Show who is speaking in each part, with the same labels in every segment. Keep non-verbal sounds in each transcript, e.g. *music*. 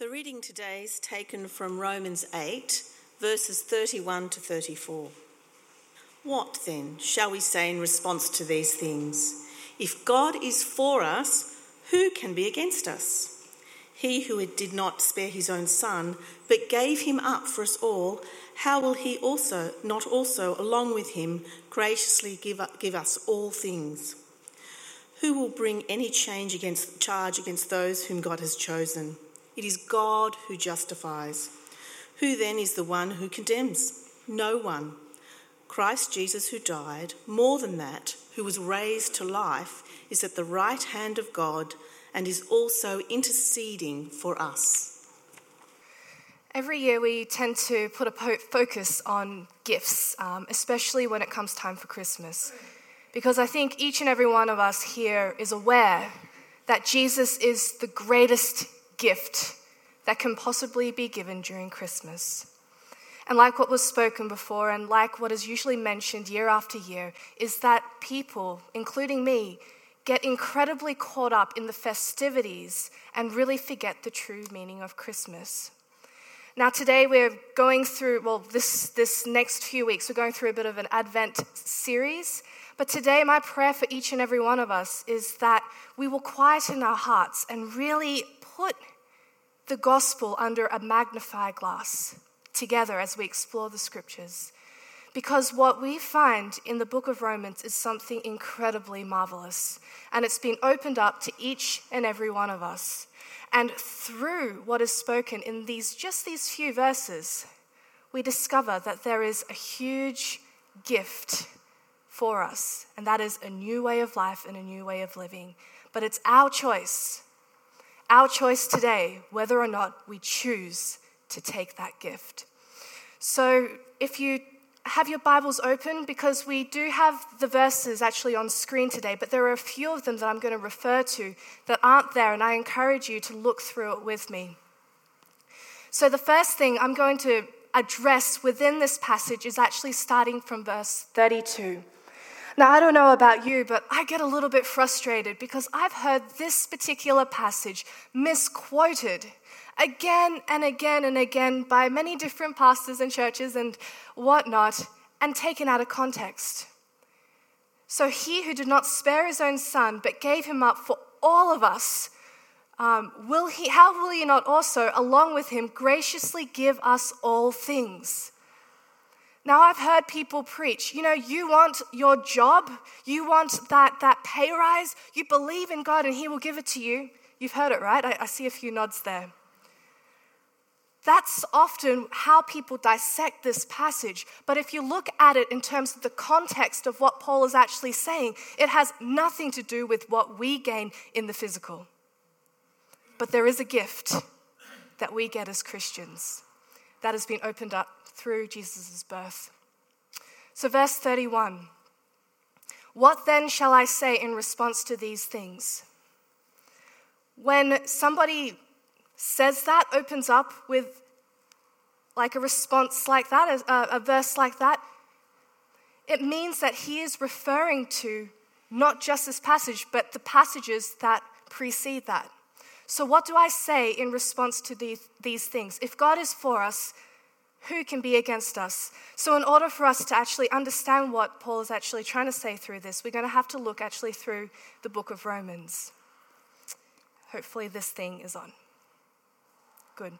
Speaker 1: The reading today is taken from Romans 8, verses 31 to 34. What then shall we say in response to these things? If God is for us, who can be against us? He who did not spare his own son, but gave him up for us all, how will he also not also along with him graciously give, give us all things? Who will bring any change against charge against those whom God has chosen? It is God who justifies. Who then is the one who condemns? No one. Christ Jesus, who died, more than that, who was raised to life, is at the right hand of God and is also interceding for us.
Speaker 2: Every year, we tend to put a focus on gifts, um, especially when it comes time for Christmas. Because I think each and every one of us here is aware that Jesus is the greatest gift that can possibly be given during Christmas. And like what was spoken before, and like what is usually mentioned year after year, is that people, including me, get incredibly caught up in the festivities and really forget the true meaning of Christmas. Now, today we're going through, well, this, this next few weeks, we're going through a bit of an Advent series. But today, my prayer for each and every one of us is that we will quieten our hearts and really put the gospel under a magnifying glass together as we explore the scriptures. Because what we find in the book of Romans is something incredibly marvelous, and it's been opened up to each and every one of us. And through what is spoken in these just these few verses, we discover that there is a huge gift for us, and that is a new way of life and a new way of living. But it's our choice our choice today whether or not we choose to take that gift. So if you have your Bibles open, because we do have the verses actually on screen today, but there are a few of them that I'm going to refer to that aren't there, and I encourage you to look through it with me. So the first thing I'm going to address within this passage is actually starting from verse 32. Now, I don't know about you, but I get a little bit frustrated because I've heard this particular passage misquoted again and again and again by many different pastors and churches and whatnot and taken out of context. So, he who did not spare his own son but gave him up for all of us, um, will he, how will he not also, along with him, graciously give us all things? Now, I've heard people preach, you know, you want your job, you want that, that pay rise, you believe in God and He will give it to you. You've heard it, right? I, I see a few nods there. That's often how people dissect this passage. But if you look at it in terms of the context of what Paul is actually saying, it has nothing to do with what we gain in the physical. But there is a gift that we get as Christians that has been opened up through Jesus' birth. So, verse 31 What then shall I say in response to these things? When somebody says that, opens up with like a response like that, a, a verse like that, it means that he is referring to not just this passage, but the passages that precede that. So, what do I say in response to these, these things? If God is for us, who can be against us? So, in order for us to actually understand what Paul is actually trying to say through this, we're going to have to look actually through the book of Romans. Hopefully, this thing is on. Good.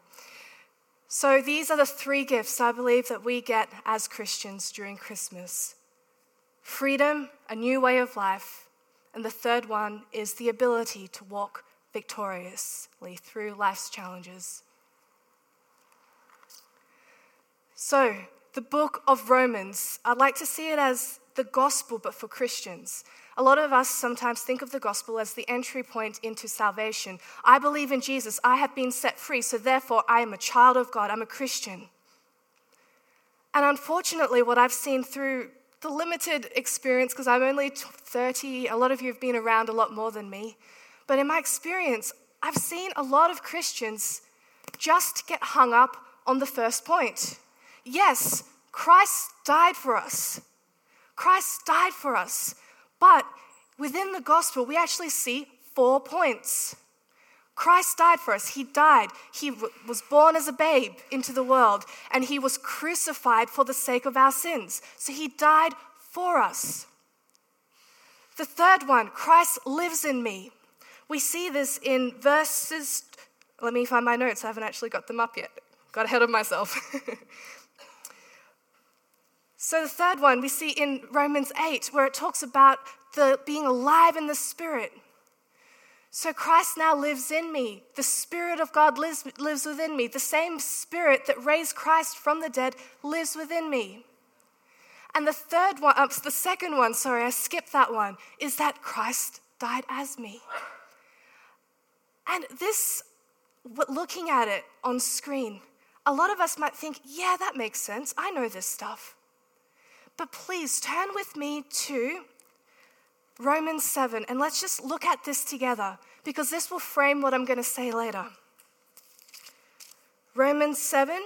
Speaker 2: So, these are the three gifts I believe that we get as Christians during Christmas freedom, a new way of life, and the third one is the ability to walk victoriously through life's challenges. So, the book of Romans, I'd like to see it as the gospel, but for Christians. A lot of us sometimes think of the gospel as the entry point into salvation. I believe in Jesus. I have been set free, so therefore I am a child of God. I'm a Christian. And unfortunately, what I've seen through the limited experience, because I'm only 30, a lot of you have been around a lot more than me, but in my experience, I've seen a lot of Christians just get hung up on the first point. Yes, Christ died for us. Christ died for us. But within the gospel, we actually see four points. Christ died for us. He died. He was born as a babe into the world, and he was crucified for the sake of our sins. So he died for us. The third one, Christ lives in me. We see this in verses. Let me find my notes. I haven't actually got them up yet. Got ahead of myself. *laughs* so the third one we see in Romans 8, where it talks about the being alive in the Spirit. So Christ now lives in me. The Spirit of God lives, lives within me. The same Spirit that raised Christ from the dead lives within me. And the third one, uh, the second one, sorry, I skipped that one, is that Christ died as me. And this, looking at it on screen, a lot of us might think, yeah, that makes sense. I know this stuff. But please turn with me to Romans 7, and let's just look at this together because this will frame what I'm going to say later. Romans 7,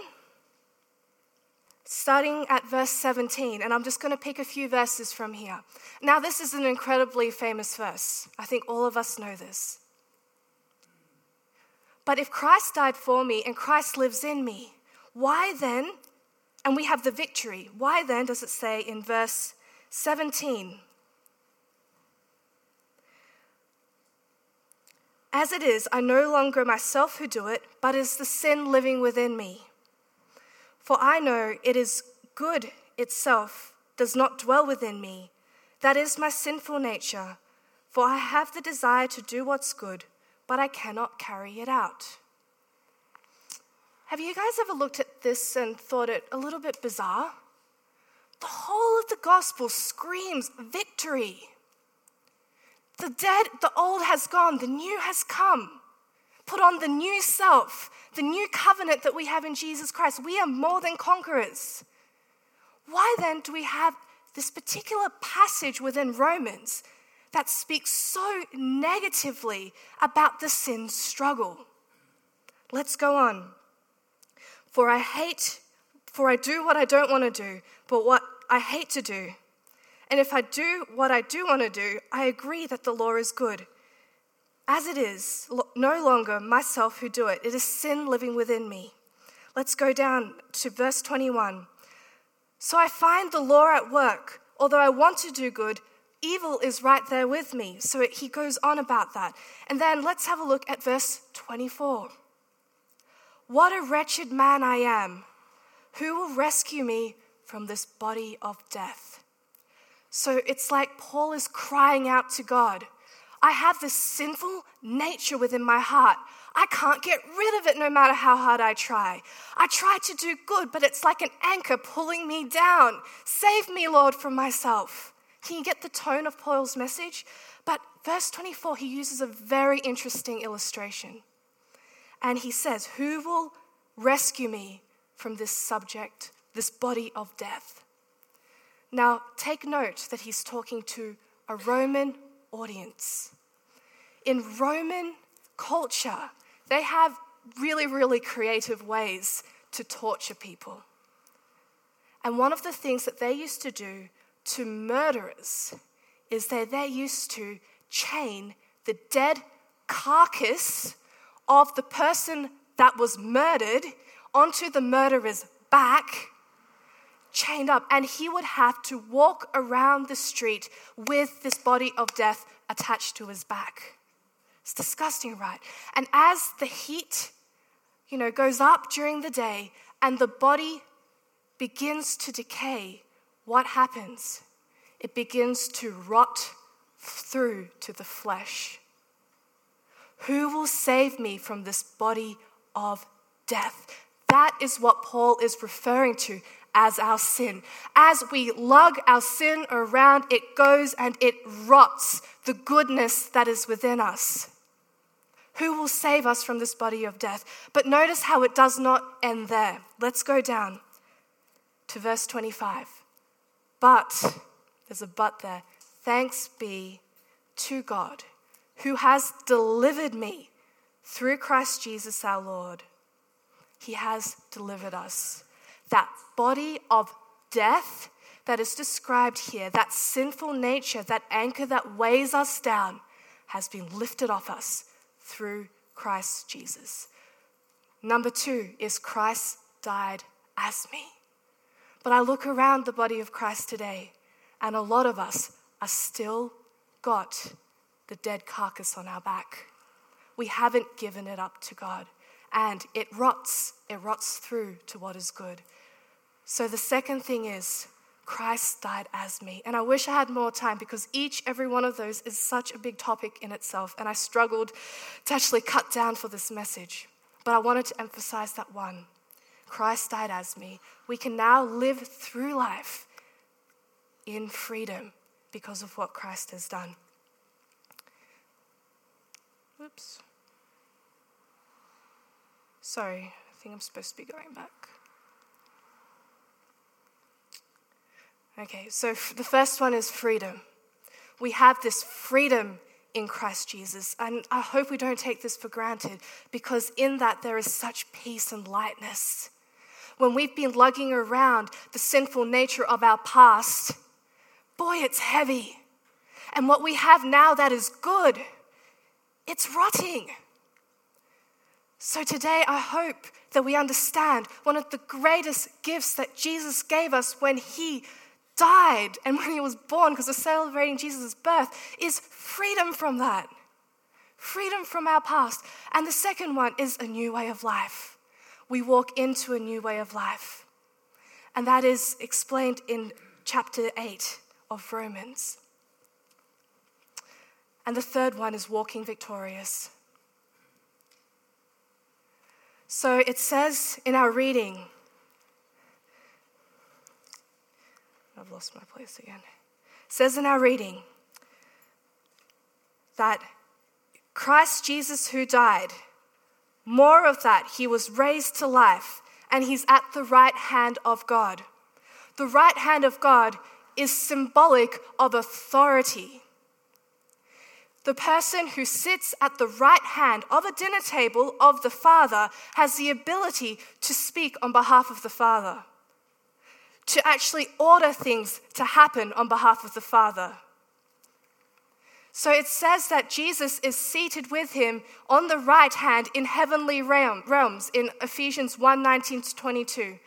Speaker 2: starting at verse 17, and I'm just going to pick a few verses from here. Now, this is an incredibly famous verse. I think all of us know this. But if Christ died for me and Christ lives in me, why then, and we have the victory, why then does it say in verse 17? As it is, I no longer myself who do it, but is the sin living within me. For I know it is good itself does not dwell within me. That is my sinful nature. For I have the desire to do what's good, but I cannot carry it out. Have you guys ever looked at this and thought it a little bit bizarre? The whole of the gospel screams victory. The dead, the old has gone, the new has come. Put on the new self, the new covenant that we have in Jesus Christ. We are more than conquerors. Why then do we have this particular passage within Romans that speaks so negatively about the sin struggle? Let's go on. For I hate, for I do what I don't want to do, but what I hate to do. And if I do what I do want to do, I agree that the law is good. As it is, no longer myself who do it, it is sin living within me. Let's go down to verse 21. So I find the law at work. Although I want to do good, evil is right there with me. So he goes on about that. And then let's have a look at verse 24. What a wretched man I am! Who will rescue me from this body of death? So it's like Paul is crying out to God I have this sinful nature within my heart. I can't get rid of it no matter how hard I try. I try to do good, but it's like an anchor pulling me down. Save me, Lord, from myself. Can you get the tone of Paul's message? But verse 24, he uses a very interesting illustration. And he says, Who will rescue me from this subject, this body of death? Now, take note that he's talking to a Roman audience. In Roman culture, they have really, really creative ways to torture people. And one of the things that they used to do to murderers is that they used to chain the dead carcass of the person that was murdered onto the murderer's back chained up, and he would have to walk around the street with this body of death attached to his back. It's disgusting, right? And as the heat, you know, goes up during the day and the body begins to decay, what happens? It begins to rot through to the flesh. Who will save me from this body of death? That is what Paul is referring to as our sin. As we lug our sin around, it goes and it rots the goodness that is within us. Who will save us from this body of death? But notice how it does not end there. Let's go down to verse 25. But, there's a but there. Thanks be to God who has delivered me through Christ Jesus our Lord. He has delivered us that body of death that is described here, that sinful nature, that anchor that weighs us down, has been lifted off us through Christ Jesus. Number two is Christ died as me. But I look around the body of Christ today, and a lot of us are still got the dead carcass on our back. We haven't given it up to God, and it rots. It rots through to what is good. So the second thing is Christ died as me. And I wish I had more time because each, every one of those is such a big topic in itself. And I struggled to actually cut down for this message. But I wanted to emphasize that one Christ died as me. We can now live through life in freedom because of what Christ has done. Whoops. Sorry, I think I'm supposed to be going back. Okay, so the first one is freedom. We have this freedom in Christ Jesus, and I hope we don't take this for granted because in that there is such peace and lightness. When we've been lugging around the sinful nature of our past, boy, it's heavy. And what we have now that is good, it's rotting. So today, I hope that we understand one of the greatest gifts that Jesus gave us when He died and when he was born, because we're celebrating Jesus' birth, is freedom from that. Freedom from our past. And the second one is a new way of life. We walk into a new way of life. And that is explained in chapter 8 of Romans. And the third one is walking victorious. So it says in our reading, I've lost my place again. It says in our reading that Christ Jesus, who died, more of that, he was raised to life and he's at the right hand of God. The right hand of God is symbolic of authority. The person who sits at the right hand of a dinner table of the Father has the ability to speak on behalf of the Father to actually order things to happen on behalf of the Father. So it says that Jesus is seated with him on the right hand in heavenly realms in Ephesians 1 19 to 22.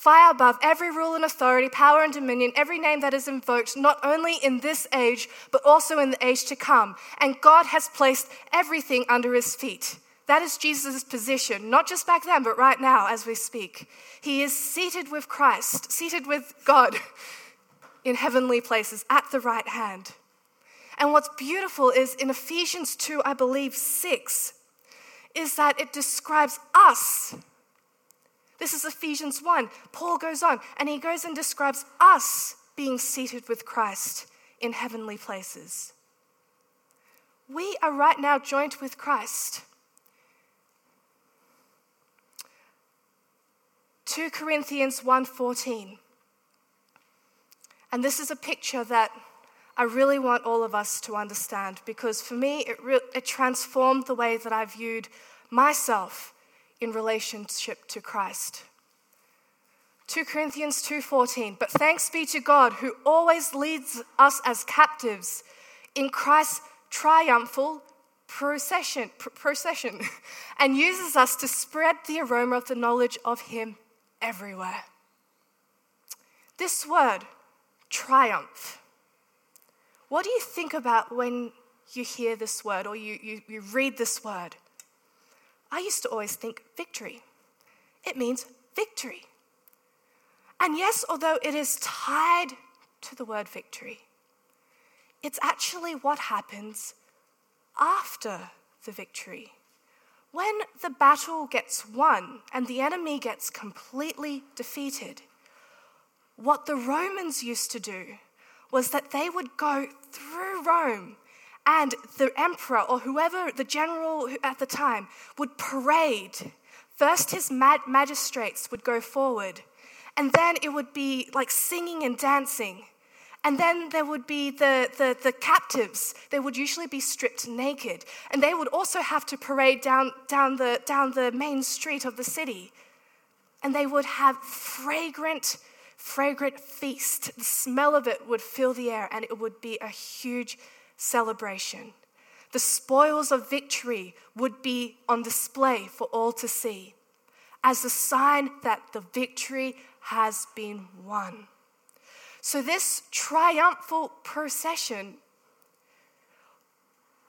Speaker 2: Far above every rule and authority, power and dominion, every name that is invoked, not only in this age, but also in the age to come. And God has placed everything under his feet. That is Jesus' position, not just back then, but right now as we speak. He is seated with Christ, seated with God *laughs* in heavenly places at the right hand. And what's beautiful is in Ephesians 2, I believe 6, is that it describes us. This is Ephesians 1. Paul goes on and he goes and describes us being seated with Christ in heavenly places. We are right now joined with Christ. 2 Corinthians 1:14. And this is a picture that I really want all of us to understand because for me it, re- it transformed the way that I viewed myself in relationship to Christ. 2 Corinthians 2:14 But thanks be to God who always leads us as captives in Christ's triumphal procession, procession *laughs* and uses us to spread the aroma of the knowledge of him everywhere. This word, triumph, what do you think about when you hear this word or you, you, you read this word? I used to always think victory. It means victory. And yes, although it is tied to the word victory, it's actually what happens after the victory. When the battle gets won and the enemy gets completely defeated, what the Romans used to do was that they would go through Rome and the emperor or whoever, the general at the time, would parade. First, his magistrates would go forward, and then it would be like singing and dancing. And then there would be the, the, the, captives. They would usually be stripped naked. And they would also have to parade down, down, the, down the main street of the city. And they would have fragrant, fragrant feast. The smell of it would fill the air, and it would be a huge celebration. The spoils of victory would be on display for all to see as a sign that the victory has been won. So, this triumphal procession,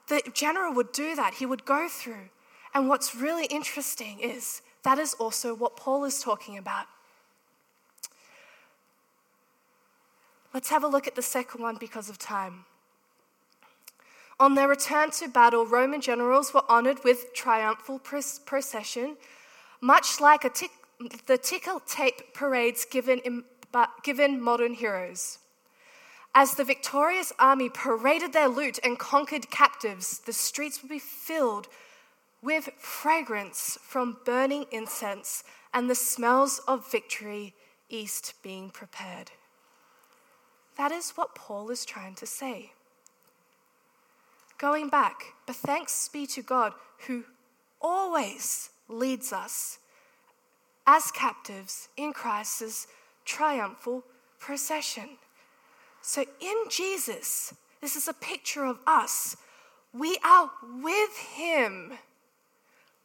Speaker 2: the general would do that. He would go through. And what's really interesting is that is also what Paul is talking about. Let's have a look at the second one because of time. On their return to battle, Roman generals were honored with triumphal procession, much like tick, the ticker tape parades given, in, given modern heroes. As the victorious army paraded their loot and conquered captives, the streets would be filled with fragrance from burning incense and the smells of victory east being prepared. That is what Paul is trying to say. Going back, but thanks be to God who always leads us as captives in Christ's triumphal procession. So in Jesus, this is a picture of us. We are with him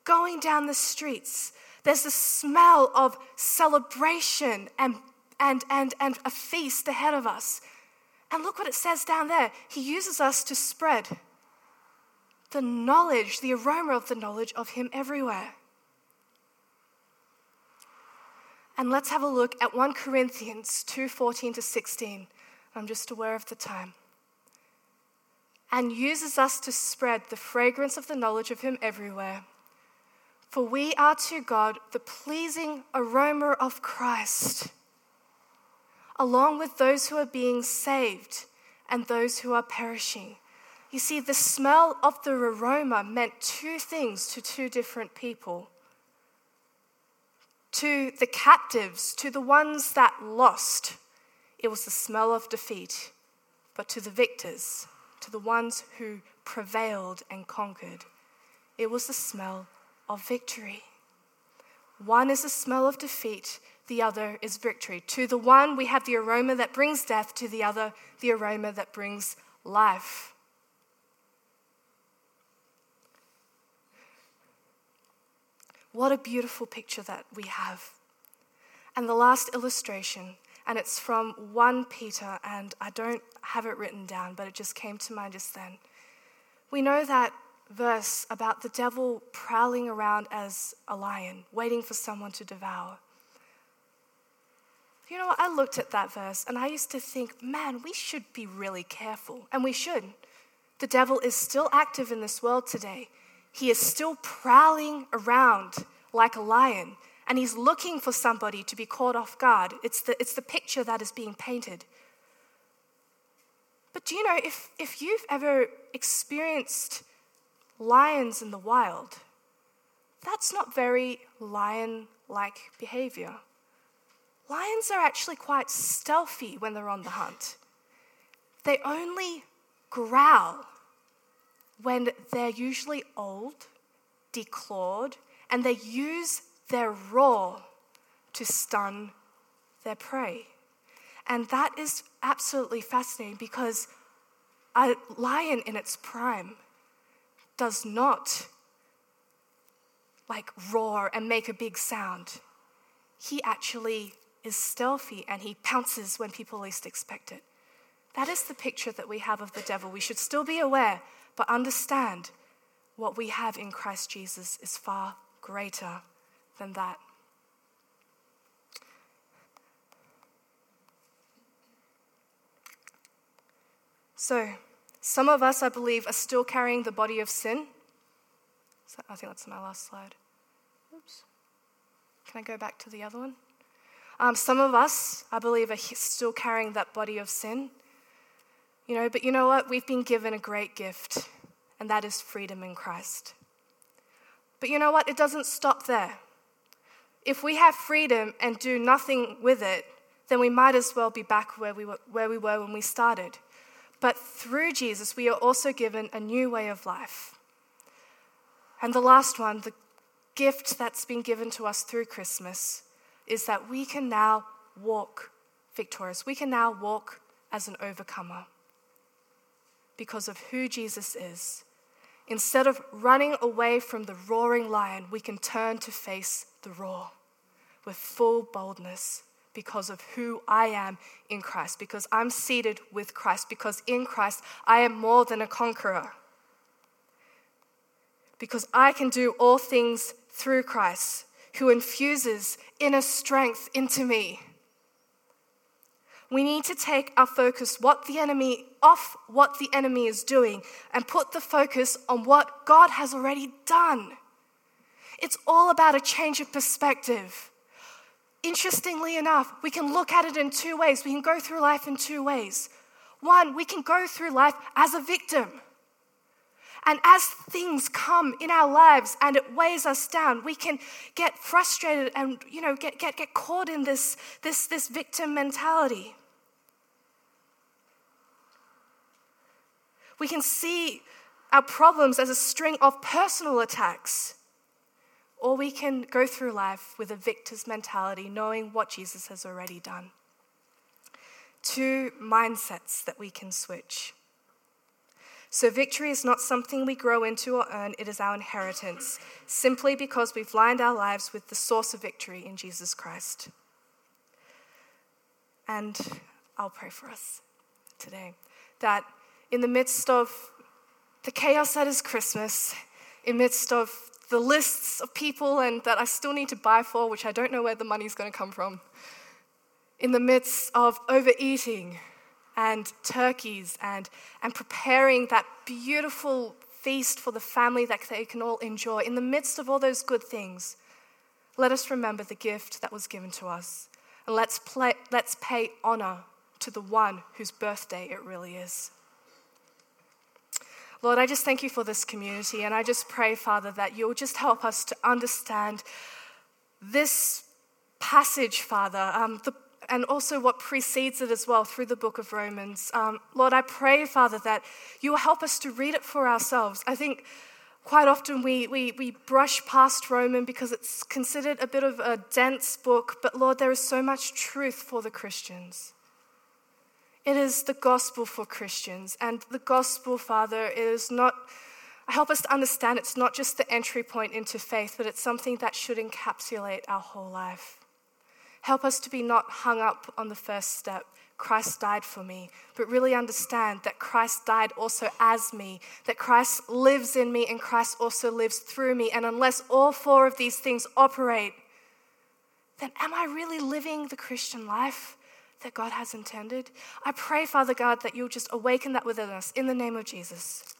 Speaker 2: going down the streets. There's a smell of celebration and and, and, and a feast ahead of us. And look what it says down there. He uses us to spread the knowledge, the aroma of the knowledge of Him everywhere. And let's have a look at 1 Corinthians 2:14 to 16. I'm just aware of the time. And uses us to spread the fragrance of the knowledge of him everywhere. For we are to God the pleasing aroma of Christ along with those who are being saved and those who are perishing. You see, the smell of the aroma meant two things to two different people. To the captives, to the ones that lost, it was the smell of defeat. But to the victors, to the ones who prevailed and conquered, it was the smell of victory. One is the smell of defeat, the other is victory. To the one, we have the aroma that brings death, to the other, the aroma that brings life. What a beautiful picture that we have. And the last illustration, and it's from 1 Peter, and I don't have it written down, but it just came to mind just then. We know that verse about the devil prowling around as a lion, waiting for someone to devour. You know, I looked at that verse and I used to think, man, we should be really careful. And we should. The devil is still active in this world today. He is still prowling around like a lion and he's looking for somebody to be caught off guard. It's the, it's the picture that is being painted. But do you know, if, if you've ever experienced lions in the wild, that's not very lion like behavior. Lions are actually quite stealthy when they're on the hunt. They only growl when they're usually old, declawed, and they use their roar to stun their prey. And that is absolutely fascinating because a lion in its prime does not like roar and make a big sound. He actually is stealthy and he pounces when people least expect it. That is the picture that we have of the devil. We should still be aware, but understand what we have in Christ Jesus is far greater than that. So, some of us, I believe, are still carrying the body of sin. I think that's my last slide. Oops. Can I go back to the other one? Um, some of us, I believe, are still carrying that body of sin. You know, but you know what? We've been given a great gift, and that is freedom in Christ. But you know what? It doesn't stop there. If we have freedom and do nothing with it, then we might as well be back where we were, where we were when we started. But through Jesus, we are also given a new way of life. And the last one, the gift that's been given to us through Christmas, is that we can now walk victorious. We can now walk as an overcomer because of who Jesus is instead of running away from the roaring lion, we can turn to face the roar with full boldness because of who I am in Christ, because I'm seated with Christ, because in Christ I am more than a conqueror. Because I can do all things through Christ, who infuses inner strength into me. We need to take our focus what the enemy off what the enemy is doing and put the focus on what God has already done. It's all about a change of perspective. Interestingly enough, we can look at it in two ways. We can go through life in two ways. One, we can go through life as a victim. And as things come in our lives and it weighs us down, we can get frustrated and you know get, get, get caught in this, this, this victim mentality. We can see our problems as a string of personal attacks. Or we can go through life with a victor's mentality, knowing what Jesus has already done. Two mindsets that we can switch. So, victory is not something we grow into or earn, it is our inheritance, simply because we've lined our lives with the source of victory in Jesus Christ. And I'll pray for us today that in the midst of the chaos that is Christmas, in midst of the lists of people and that I still need to buy for, which I don't know where the money's going to come from, in the midst of overeating and turkeys and, and preparing that beautiful feast for the family that they can all enjoy, in the midst of all those good things, let us remember the gift that was given to us. And let's, play, let's pay honor to the one whose birthday it really is. Lord, I just thank you for this community, and I just pray, Father, that you'll just help us to understand this passage, Father, um, the, and also what precedes it as well through the book of Romans. Um, Lord, I pray, Father, that you will help us to read it for ourselves. I think quite often we, we, we brush past Roman because it's considered a bit of a dense book, but Lord, there is so much truth for the Christians. It is the gospel for Christians. And the gospel, Father, is not, help us to understand it's not just the entry point into faith, but it's something that should encapsulate our whole life. Help us to be not hung up on the first step. Christ died for me, but really understand that Christ died also as me, that Christ lives in me and Christ also lives through me. And unless all four of these things operate, then am I really living the Christian life? that God has intended. I pray, Father God, that you'll just awaken that within us in the name of Jesus.